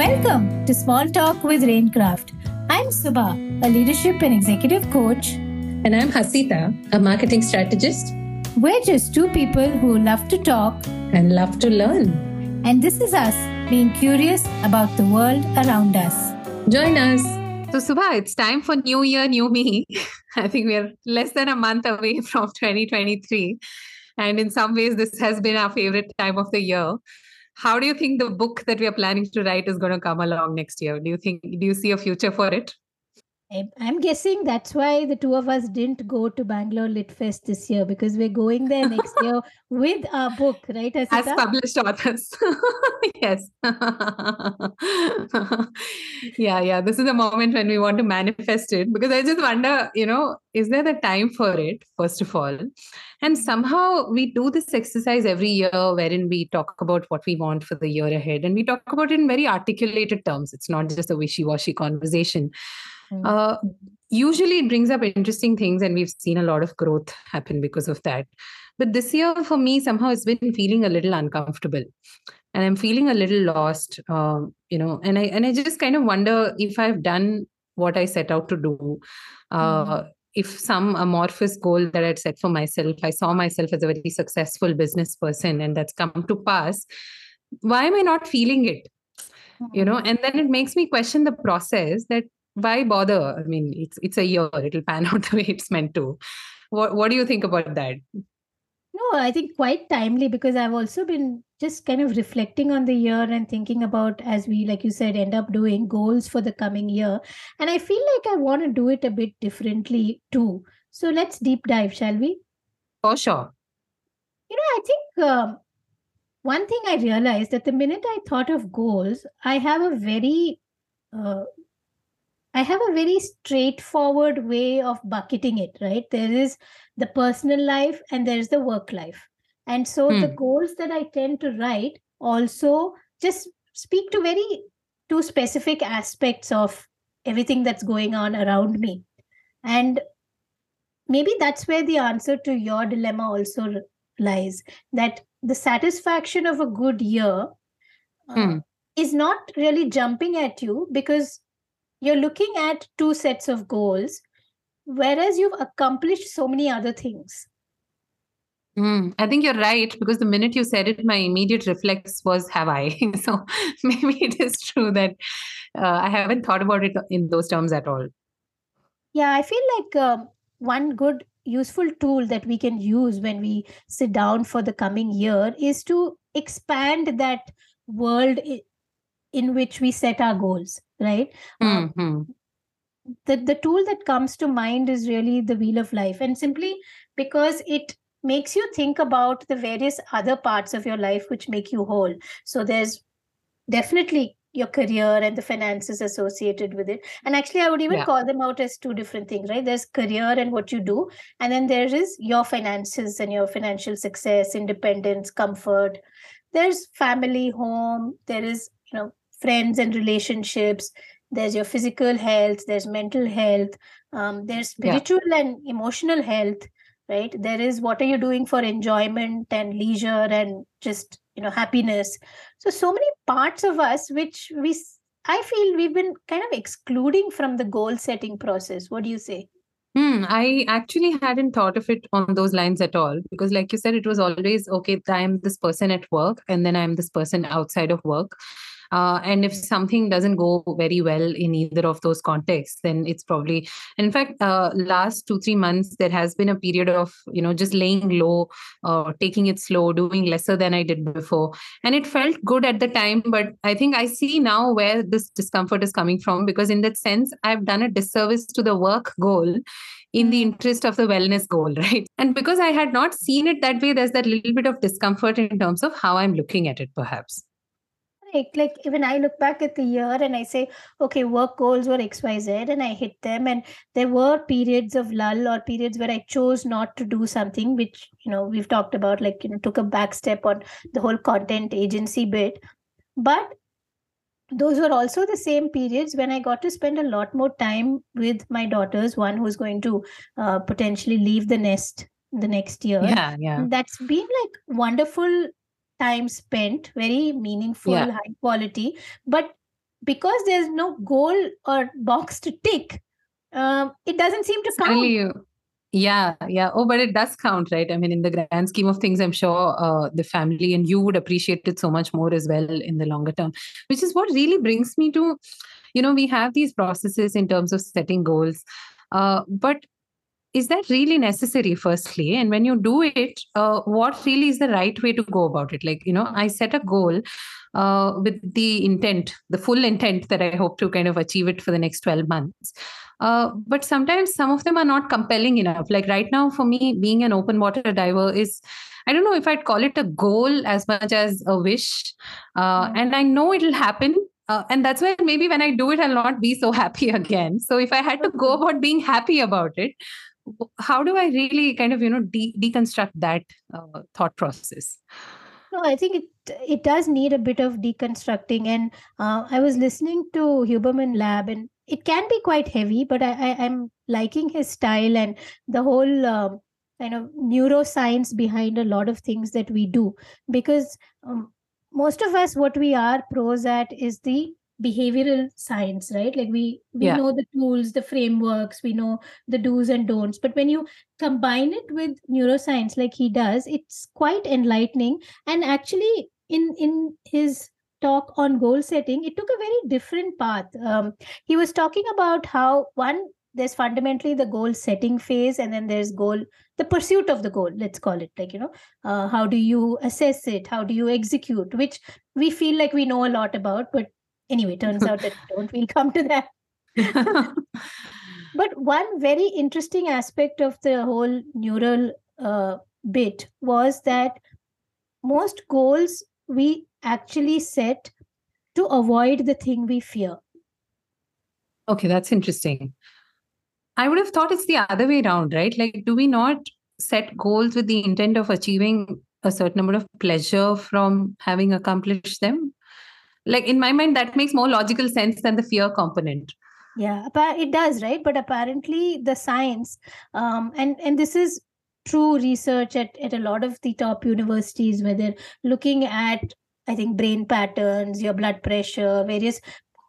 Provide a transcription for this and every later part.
Welcome to Small Talk with Rainkraft. I'm Subha, a leadership and executive coach. And I'm Hasita, a marketing strategist. We're just two people who love to talk and love to learn. And this is us being curious about the world around us. Join us. So, Subha, it's time for New Year, New Me. I think we're less than a month away from 2023. And in some ways, this has been our favorite time of the year how do you think the book that we are planning to write is going to come along next year? Do you think do you see a future for it I'm guessing that's why the two of us didn't go to Bangalore Lit Fest this year because we're going there next year with our book, right? Hasita? As published authors. yes. yeah, yeah. This is the moment when we want to manifest it because I just wonder, you know, is there the time for it, first of all? And somehow we do this exercise every year wherein we talk about what we want for the year ahead and we talk about it in very articulated terms. It's not just a wishy washy conversation. Mm. Uh, usually it brings up interesting things and we've seen a lot of growth happen because of that but this year for me somehow it's been feeling a little uncomfortable and i'm feeling a little lost uh, you know and i and i just kind of wonder if i've done what i set out to do uh, mm. if some amorphous goal that i'd set for myself i saw myself as a very successful business person and that's come to pass why am i not feeling it you know mm. and then it makes me question the process that why bother? I mean, it's it's a year. It'll pan out the way it's meant to. What What do you think about that? No, I think quite timely because I've also been just kind of reflecting on the year and thinking about, as we, like you said, end up doing goals for the coming year. And I feel like I want to do it a bit differently too. So let's deep dive, shall we? For sure. You know, I think um, one thing I realized that the minute I thought of goals, I have a very uh, I have a very straightforward way of bucketing it, right? There is the personal life and there's the work life. And so hmm. the goals that I tend to write also just speak to very two specific aspects of everything that's going on around me. And maybe that's where the answer to your dilemma also lies that the satisfaction of a good year uh, hmm. is not really jumping at you because you're looking at two sets of goals, whereas you've accomplished so many other things. Mm, I think you're right because the minute you said it, my immediate reflex was, Have I? so maybe it is true that uh, I haven't thought about it in those terms at all. Yeah, I feel like uh, one good useful tool that we can use when we sit down for the coming year is to expand that world in which we set our goals right? Mm-hmm. um, the the tool that comes to mind is really the wheel of life. And simply because it makes you think about the various other parts of your life which make you whole. So there's definitely your career and the finances associated with it. And actually i would even yeah. call them out as two different things right? There's career and what you do and then there is your finances and your financial success independence comfort. There's family home. There is you know friends and relationships there's your physical health there's mental health um, there's spiritual yeah. and emotional health right there is what are you doing for enjoyment and leisure and just you know happiness so so many parts of us which we i feel we've been kind of excluding from the goal setting process what do you say Hmm, I actually hadn't thought of it on those lines at all because, like you said, it was always okay. I'm this person at work, and then I'm this person outside of work. Uh, and if something doesn't go very well in either of those contexts, then it's probably, in fact, uh, last two, three months, there has been a period of, you know, just laying low, uh, taking it slow, doing lesser than I did before. And it felt good at the time. But I think I see now where this discomfort is coming from because, in that sense, I've done a disservice to the work goal in the interest of the wellness goal, right? And because I had not seen it that way, there's that little bit of discomfort in terms of how I'm looking at it, perhaps like like when i look back at the year and i say okay work goals were xyz and i hit them. And there were periods of lull or periods where i chose not to do something which you know we've talked about like you know took a back step on the whole content agency bit. But those were also the same periods when i got to spend a lot more time with my daughters one who's going to uh, potentially leave the nest the next year. Yeah yeah. That's been like wonderful time spent, very meaningful, yeah. high quality. But because there's no goal or box to tick, um, it doesn't seem to count. you- yeah, yeah. Oh, but it does count, right? I mean, in the grand scheme of things, I'm sure uh, the family and you would appreciate it so much more as well in the longer term, which is what really brings me to, you know, we have these processes in terms of setting goals. Uh, but is that really necessary, firstly? And when you do it, uh, what really is the right way to go about it? Like, you know, I set a goal uh, with the intent, the full intent that I hope to kind of achieve it for the next 12 months. Uh, but sometimes some of them are not compelling enough. Like right now, for me, being an open water diver is, I don't know if I'd call it a goal as much as a wish. Uh, Mm. And I know it'll happen. Uh, and that's why maybe when I do it, I'll not be so happy again. So if I had to go about being happy about it, how do I really kind of, you know, de- deconstruct that uh, thought process? No, I think it it does need a bit of deconstructing. And uh, I was listening to Huberman Lab, and it can be quite heavy, but I, I I'm liking his style and the whole um, kind of neuroscience behind a lot of things that we do. Because um, most of us, what we are pros at is the behavioral science, right? Like we we Yeah. know the tools, the frameworks, we know the do's and don'ts. But when you combine it with neuroscience, like he does, it's quite enlightening and actually in in his talk on goal setting it took a very different path um, he was talking about how one there's fundamentally the goal setting phase and then there's goal the pursuit of the goal let's call it like you know uh, how do you assess it how do you execute which we feel like we know a lot about but anyway turns out that we don't we'll come to that but one very interesting aspect of the whole neural uh, bit was that most goals we actually set to avoid the thing we fear. Okay, that's interesting. I would have thought it's the other way around, right? Like, do we not set goals with the intent of achieving a certain amount of pleasure from having accomplished them? Like, in my mind, that makes more logical sense than the fear component. Yeah, it does, right? But apparently, the science, um, and and this is true research at at a lot of the top universities, where they're looking at, I think, brain patterns, your blood pressure, various,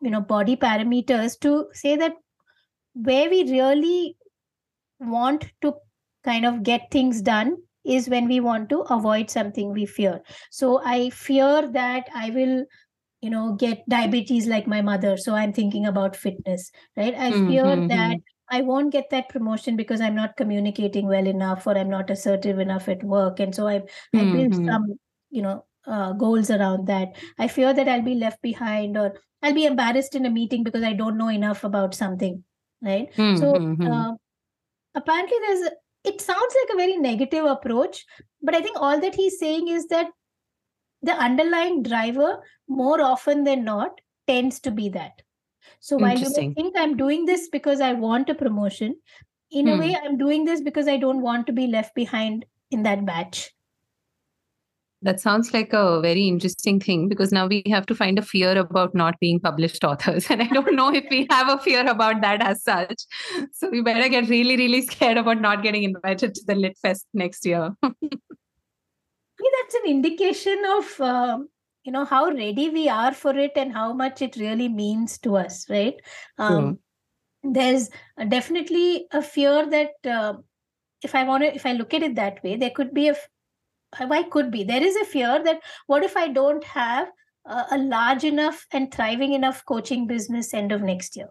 you know, body parameters to say that where we really want to kind of get things done is when we want to avoid something we fear. So I fear that I will, you know, get diabetes like my mother. So I'm thinking about fitness, right? I fear Mhm, that I won't get that promotion because I'm not communicating well enough or I'm not assertive enough at work. And so I, I build some, you know, uh, goals around that. I fear that I'll be left behind or I'll be embarrassed in a meeting because I don't know enough about something, right? So Mhm. uh, apparently there's a, it sounds like a very negative approach, but I think all that he's saying is that the underlying driver more often than not tends to be that. So while you may think I'm doing this because I want a promotion, in a Hmm. way I'm doing this because I don't want to be left behind in that batch. That sounds like a very interesting thing because now we have to find a fear about not being published authors. And I don't know if we have a fear about that as such. So we better get really, really scared about not getting invited to the Lit Fest next year. Maybe that's an indication of um, you know how ready we are for it and how much it really means to us, right? Um, there's definitely a fear that uh, if I want to, if I look at it that way, there could be a why could be there is a fear that what if I don't have a, a large enough and thriving enough coaching business end of next year?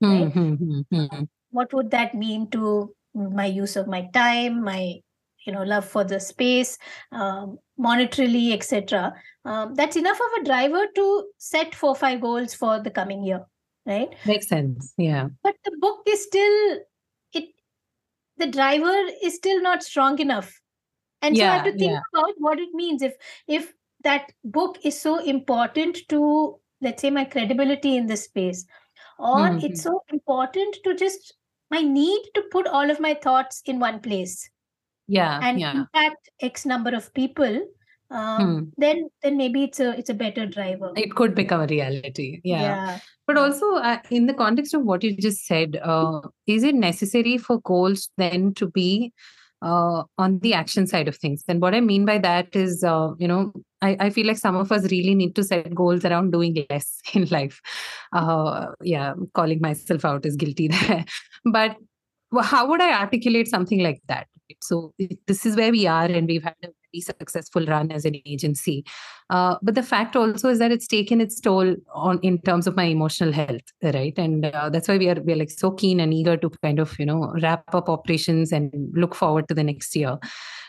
Right. Hmm, hmm, hmm, hmm. what would that mean to my use of my time my you know love for the space um, monetarily etc um, that's enough of a driver to set four five goals for the coming year right Makes sense. Yeah. but the book is still it the driver is still not strong enough and so i have to think yeah. about what it means if if that book is so important to let's say my credibility in this space or Mhm. it's so important to just my need to put all of my thoughts in one place Yeah. and yeah. impact x number of people um, Hmm. then then maybe it's a it's a better driver It could become a reality. Yeah. yeah But also, uh, in the context of what you just said, uh, is it necessary for goals then to be uh, on the action side of things? And what I mean by that is, uh, you know, I, I feel like some of us really need to set goals around doing less in life. Uh, yeah, calling myself out is guilty there. But how would I articulate something like that? So this is where we are, and we've had a very successful run as an agency. Uh, but the fact also is that it's taken its toll on in terms of my emotional health, right? And uh, that's why we are we're like so keen and eager to kind of you know wrap up operations and look forward to the next year.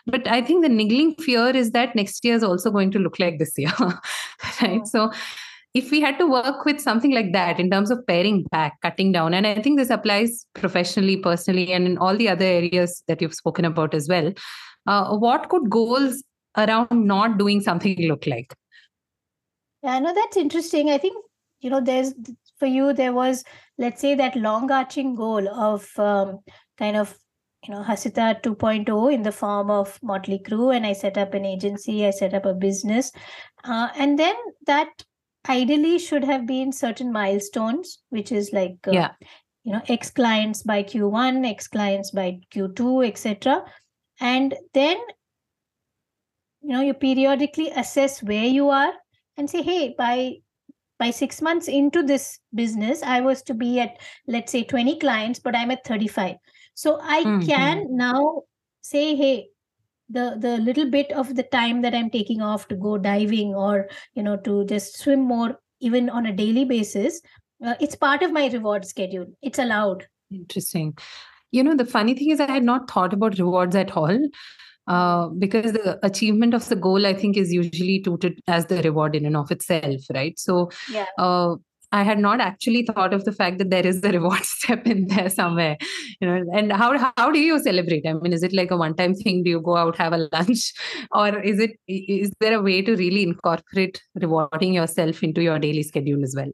But I think the niggling fear is that next year is also going to look like this year, right? So if we had to work with something like that in terms of paring back, cutting down, and I think this applies professionally, personally, and in all the other areas that you've spoken about as well, uh, what could goals around not doing something look like? Yeah, no, that's interesting. I think, you know, there's for you, there was, let's say, that long arching goal of um, kind of you know hasita 2.0 in the form of motley crew and i set up an agency i set up a business uh, and then that ideally should have been certain milestones which is like uh, yeah. you know x clients by q1 x clients by q2 etc and then you know you periodically assess where you are and say hey by by 6 months into this business i was to be at let's say 20 clients but i'm at 35 so i mm-hmm. can now say hey the the little bit of the time that i'm taking off to go diving or you know to just swim more even on a daily basis uh, it's part of my reward schedule. It's allowed. Interesting. You know the funny thing is i had not thought about rewards at all uh, because the achievement of the goal i think is usually touted as the reward in and of itself right? So yeah. uh, I had not actually thought of the fact that there is a reward step in there somewhere, you know. And how how do you celebrate? I mean, is it like a one time thing? Do you go out have a lunch, or is it is there a way to really incorporate rewarding yourself into your daily schedule as well?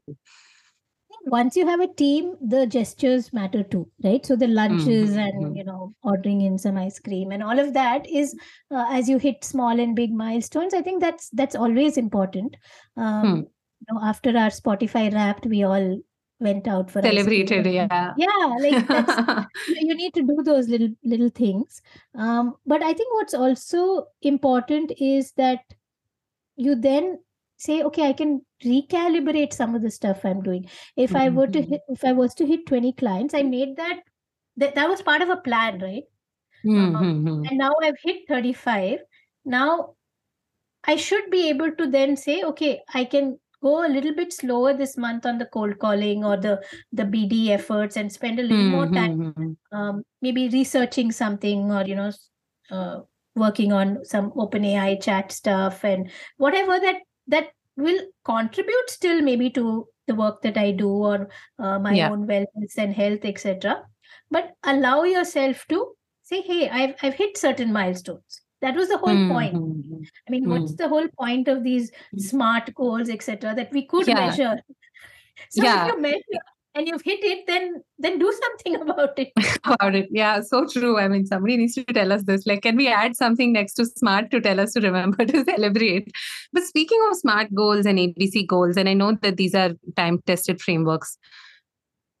Once you have a team, the gestures matter too, right? So the lunches mm-hmm. and mm-hmm. you know ordering in some ice cream and all of that is uh, as you hit small and big milestones. I think that's that's always important. Um, hmm know, after our Spotify wrapped, we all went out for celebrated yeah. Yeah like that's, you need to do those little little things. Um but i think what's also important is that you then say okay i can recalibrate some of the stuff i'm doing. If mm-hmm. i were to hit if i was to hit 20 clients i made that that, that was part of a plan right? Mm-hmm. um, and now i've hit 35 now i should be able to then say okay i can go a little bit slower this month on the cold calling or the the bd efforts and spend a little mm-hmm. more time hmm, hmm. um, maybe researching something or you know uh, working on some open ai chat stuff and whatever that that will contribute still maybe to the work that i do or uh, my yeah. own wellness and health etc but allow yourself to say hey i've i've hit certain milestones that was the whole mm-hmm. point i mean mm-hmm. what's the whole point of these smart goals etc that we could yeah. measure so yeah. if you measure and you've hit it then then do something about it about it yeah so true i mean somebody needs to tell us this like can we add something next to smart to tell us to remember to celebrate but speaking of smart goals and abc goals and i know that these are time tested frameworks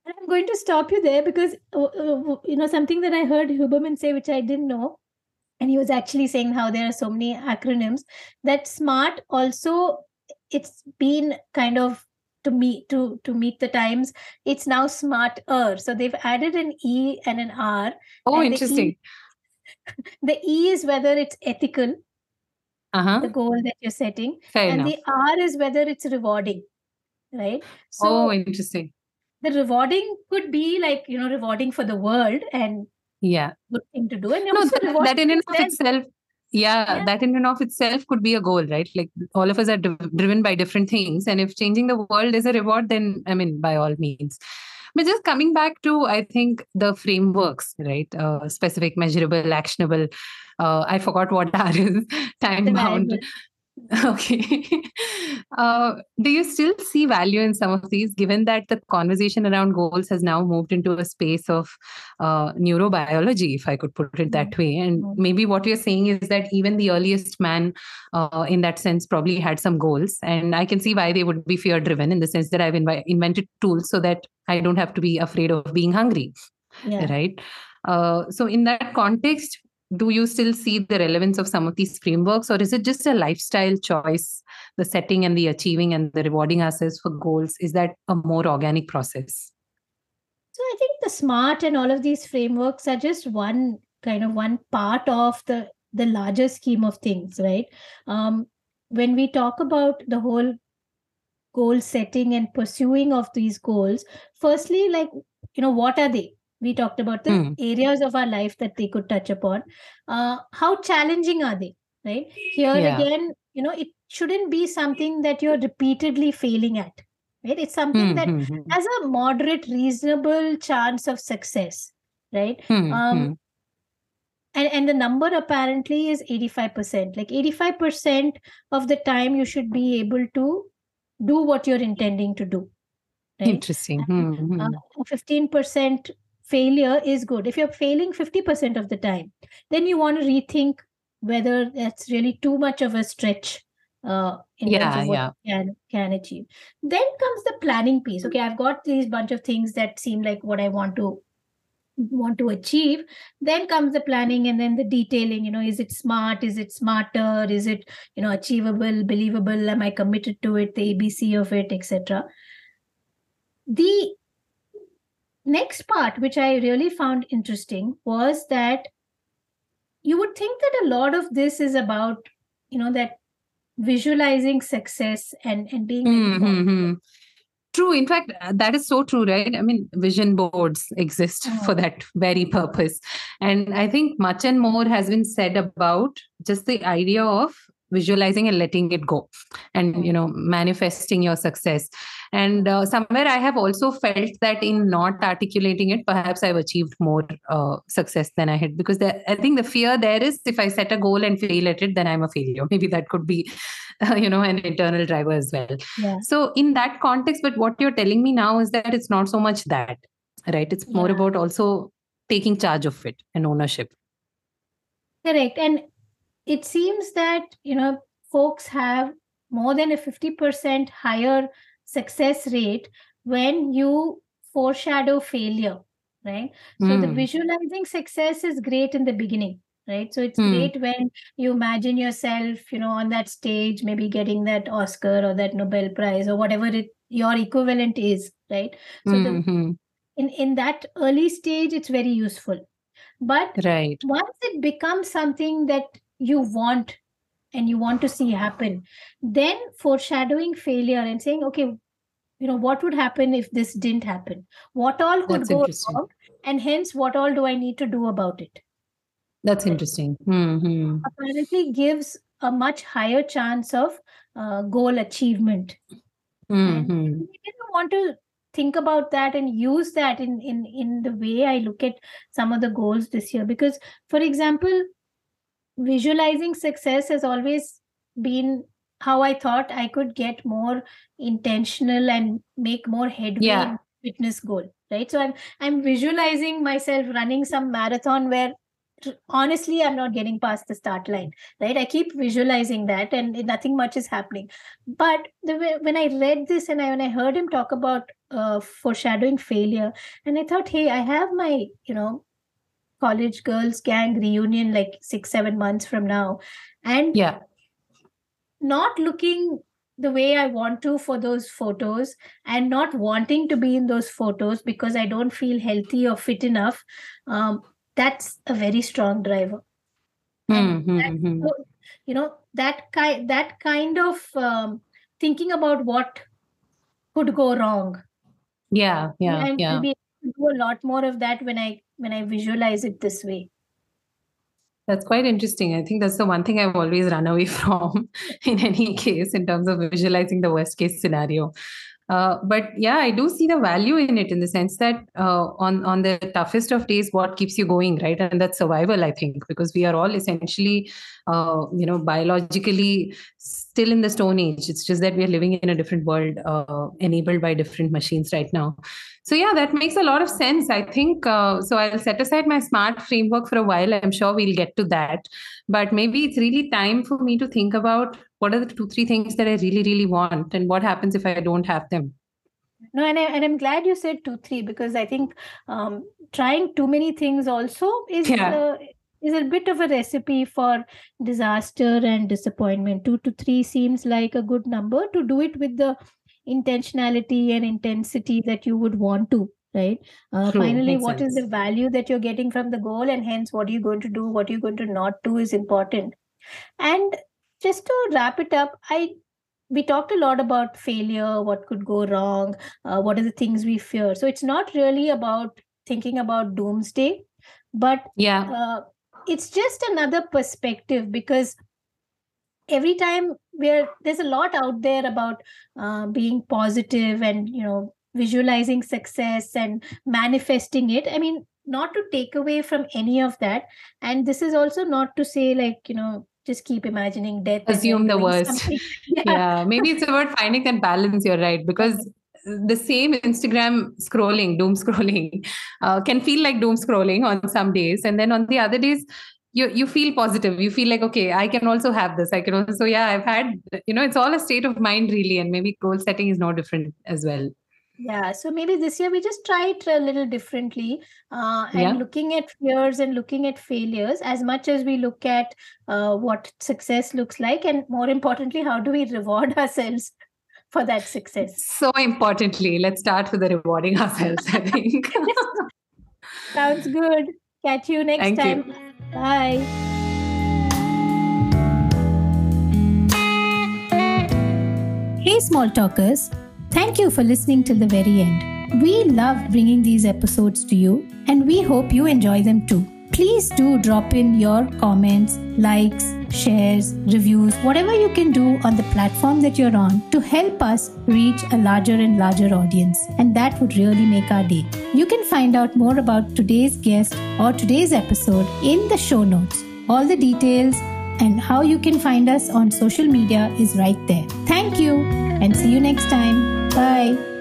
i'm going to stop you there because uh, uh, you know something that i heard huberman say which i didn't know and he was actually saying how there are so many acronyms that smart also it's been kind of to meet to to meet the times it's now smarter. So they've added an e and an r. Oh interesting the e, the e is whether it's ethical uh-huh. the goal that you're setting Fair and enough. the r is whether it's rewarding right? So oh interesting. the rewarding could be like you know rewarding for the world and yeah. good thing to do and no, that, that in and of itself yeah, yeah, that in and of itself could be a goal right? Like all of us are d- driven by different things and if changing the world is a reward then i mean by all means. But just coming back to i think the frameworks right? Uh, specific measurable actionable uh, i forgot what that is time bound. Okay. Uh, do you still see value in some of these, given that the conversation around goals has now moved into a space of uh, neurobiology, if I could put it that mm-hmm. way? And mm-hmm. maybe what you're saying is that even the earliest man, uh, in that sense, probably had some goals. And I can see why they would be fear driven in the sense that I've inv- invented tools so that I don't have to be afraid of being hungry. Yeah. Right. Uh, so, in that context, do you still see the relevance of some of these frameworks or is it just a lifestyle choice the setting and the achieving and the rewarding ourselves for goals? Is that a more organic process? So i think the smart and all of these frameworks are just one kind of one part of the the larger scheme of things right? Um, when we talk about the whole goal setting and pursuing of these goals firstly like you know what are they we talked about the Hmm. areas of our life that they could touch upon uh, how challenging are they right here Yeah. again you know it shouldn't be something that you're repeatedly failing at right it's something Hmm, that hmm, hmm. has a moderate reasonable chance of success right Hmm, um and and the number apparently is 85% like 85% of the time you should be able to do what you're intending to do right interesting Hmm, hmm. uh, 15% failure is good. If you're failing 50% of the time then you want to rethink whether that's really too much of a stretch uh, in terms of what yeah. you can can achieve. Then comes the planning piece. Okay i've got these bunch of things that seem like what i want to want to achieve. Then comes the planning and then the detailing you know is it smart? Is it smarter? Is it you know achievable believable? Am i committed to it? The abc of it etc the next part which i really found interesting was that you would think that a lot of this is about you know that visualizing success and and being ready Hmm, for hmm, it. hmm. True. In fact, that is so true, right? I mean, vision boards exist Mhm. for that very purpose. And I think much and more has been said about just the idea of visualizing and letting it go and you know manifesting your success. And uh, somewhere i have also felt that in not articulating it perhaps i've achieved more uh, success than i had because there, i think the fear there is if i set a goal and fail at it then i'm a failure. Maybe that could be uh, you know an internal driver as well. Yeah. So in that context but what you're telling me now is that it's not so much that right? It's more Yeah. about also taking charge of it and ownership. Correct. And it seems that you know folks have more than a 50% higher success rate when you foreshadow failure right so the Hmm. visualizing success is great in the beginning right so it's Hmm. great when you imagine yourself you know on that stage maybe getting that oscar or that nobel prize or whatever it your equivalent is right so the Mhm. in in that early stage it's very useful but right once it becomes something that you want and you want to see happen then foreshadowing failure and saying okay you know what would happen if this didn't happen? What all could That's go wrong? And hence what all do i need to do about it? That's interesting. Hmm apparently gives a much higher chance of uh, goal achievement. And hmm you know, want to think about that and use that in in in the way i look at some of the goals this year. Because for example visualizing success has always been how i thought i could get more intentional and make more headway Yeah. in fitness goal right? So i'm i'm visualizing myself running some marathon where honestly i'm not getting past the start line right? I keep visualizing that and nothing much is happening. But the way, when i read this and I, when i heard him talk about uh, foreshadowing failure and i thought hey i have my you know college girls gang reunion like six seven months from now. And yeah. not looking the way i want to for those photos and not wanting to be in those photos because i don't feel healthy or fit enough um, that's a very strong driver. Hmm hmm so, you know that kind that kind of um, thinking about what could go wrong. Yeah yeah and yeah. I'll be to do a lot more of that when i when i visualize it this way That's quite interesting. I think that's the one thing I've always run away from in any case in terms of visualizing the worst case scenario. Uh, but yeah, I do see the value in it in the sense that uh, on on the toughest of days, what keeps you going, right? And that's survival, I think, because we are all essentially, uh, you know, biologically still in the stone age. It's just that we are living in a different world, uh, enabled by different machines right now. So yeah, that makes a lot of sense. I think uh, so. I'll set aside my smart framework for a while. I'm sure we'll get to that, but maybe it's really time for me to think about what are the two three things that I really really want, and what happens if I don't have them. no and, I, and i'm glad you said two three because i think um, trying too many things also is Yeah. uh, is a bit of a recipe for disaster and disappointment. Two to three seems like a good number to do it with the intentionality and intensity that you would want to right uh, True, finally what is sense. the value that you're getting from the goal and hence what are you going to do what are you going to not do is important and just to wrap it up i we talked a lot about failure what could go wrong uh, what are the things we fear so it's not really about thinking about doomsday but Yeah. uh, it's just another perspective because every time we're there's a lot out there about uh, being positive and you know visualizing success and manifesting it i mean not to take away from any of that and this is also not to say like you know just keep imagining death Assume the worst. yeah. yeah maybe it's about finding that balance you're right because the same instagram scrolling doom scrolling uh, can feel like doom scrolling on some days and then on the other days you you feel positive you feel like okay i can also have this i can also yeah i've had you know it's all a state of mind really and maybe goal setting is no different as well Yeah, so maybe this year we just try it a little differently uh, and Yeah. looking at fears and looking at failures as much as we look at uh, what success looks like, and more importantly, how do we reward ourselves for that success? so importantly let's start with the rewarding ourselves i think Sounds good. Catch you next Thank you. Bye. Hey, small talkers. Thank you for listening till the very end. We love bringing these episodes to you, and we hope you enjoy them too. Please do drop in your comments, likes, shares, reviews, whatever you can do on the platform that you're on to help us reach a larger and larger audience. And that would really make our day. You can find out more about today's guest or today's episode in the show notes. All the details and how you can find us on social media is right there. Thank you and see you next time. Bye.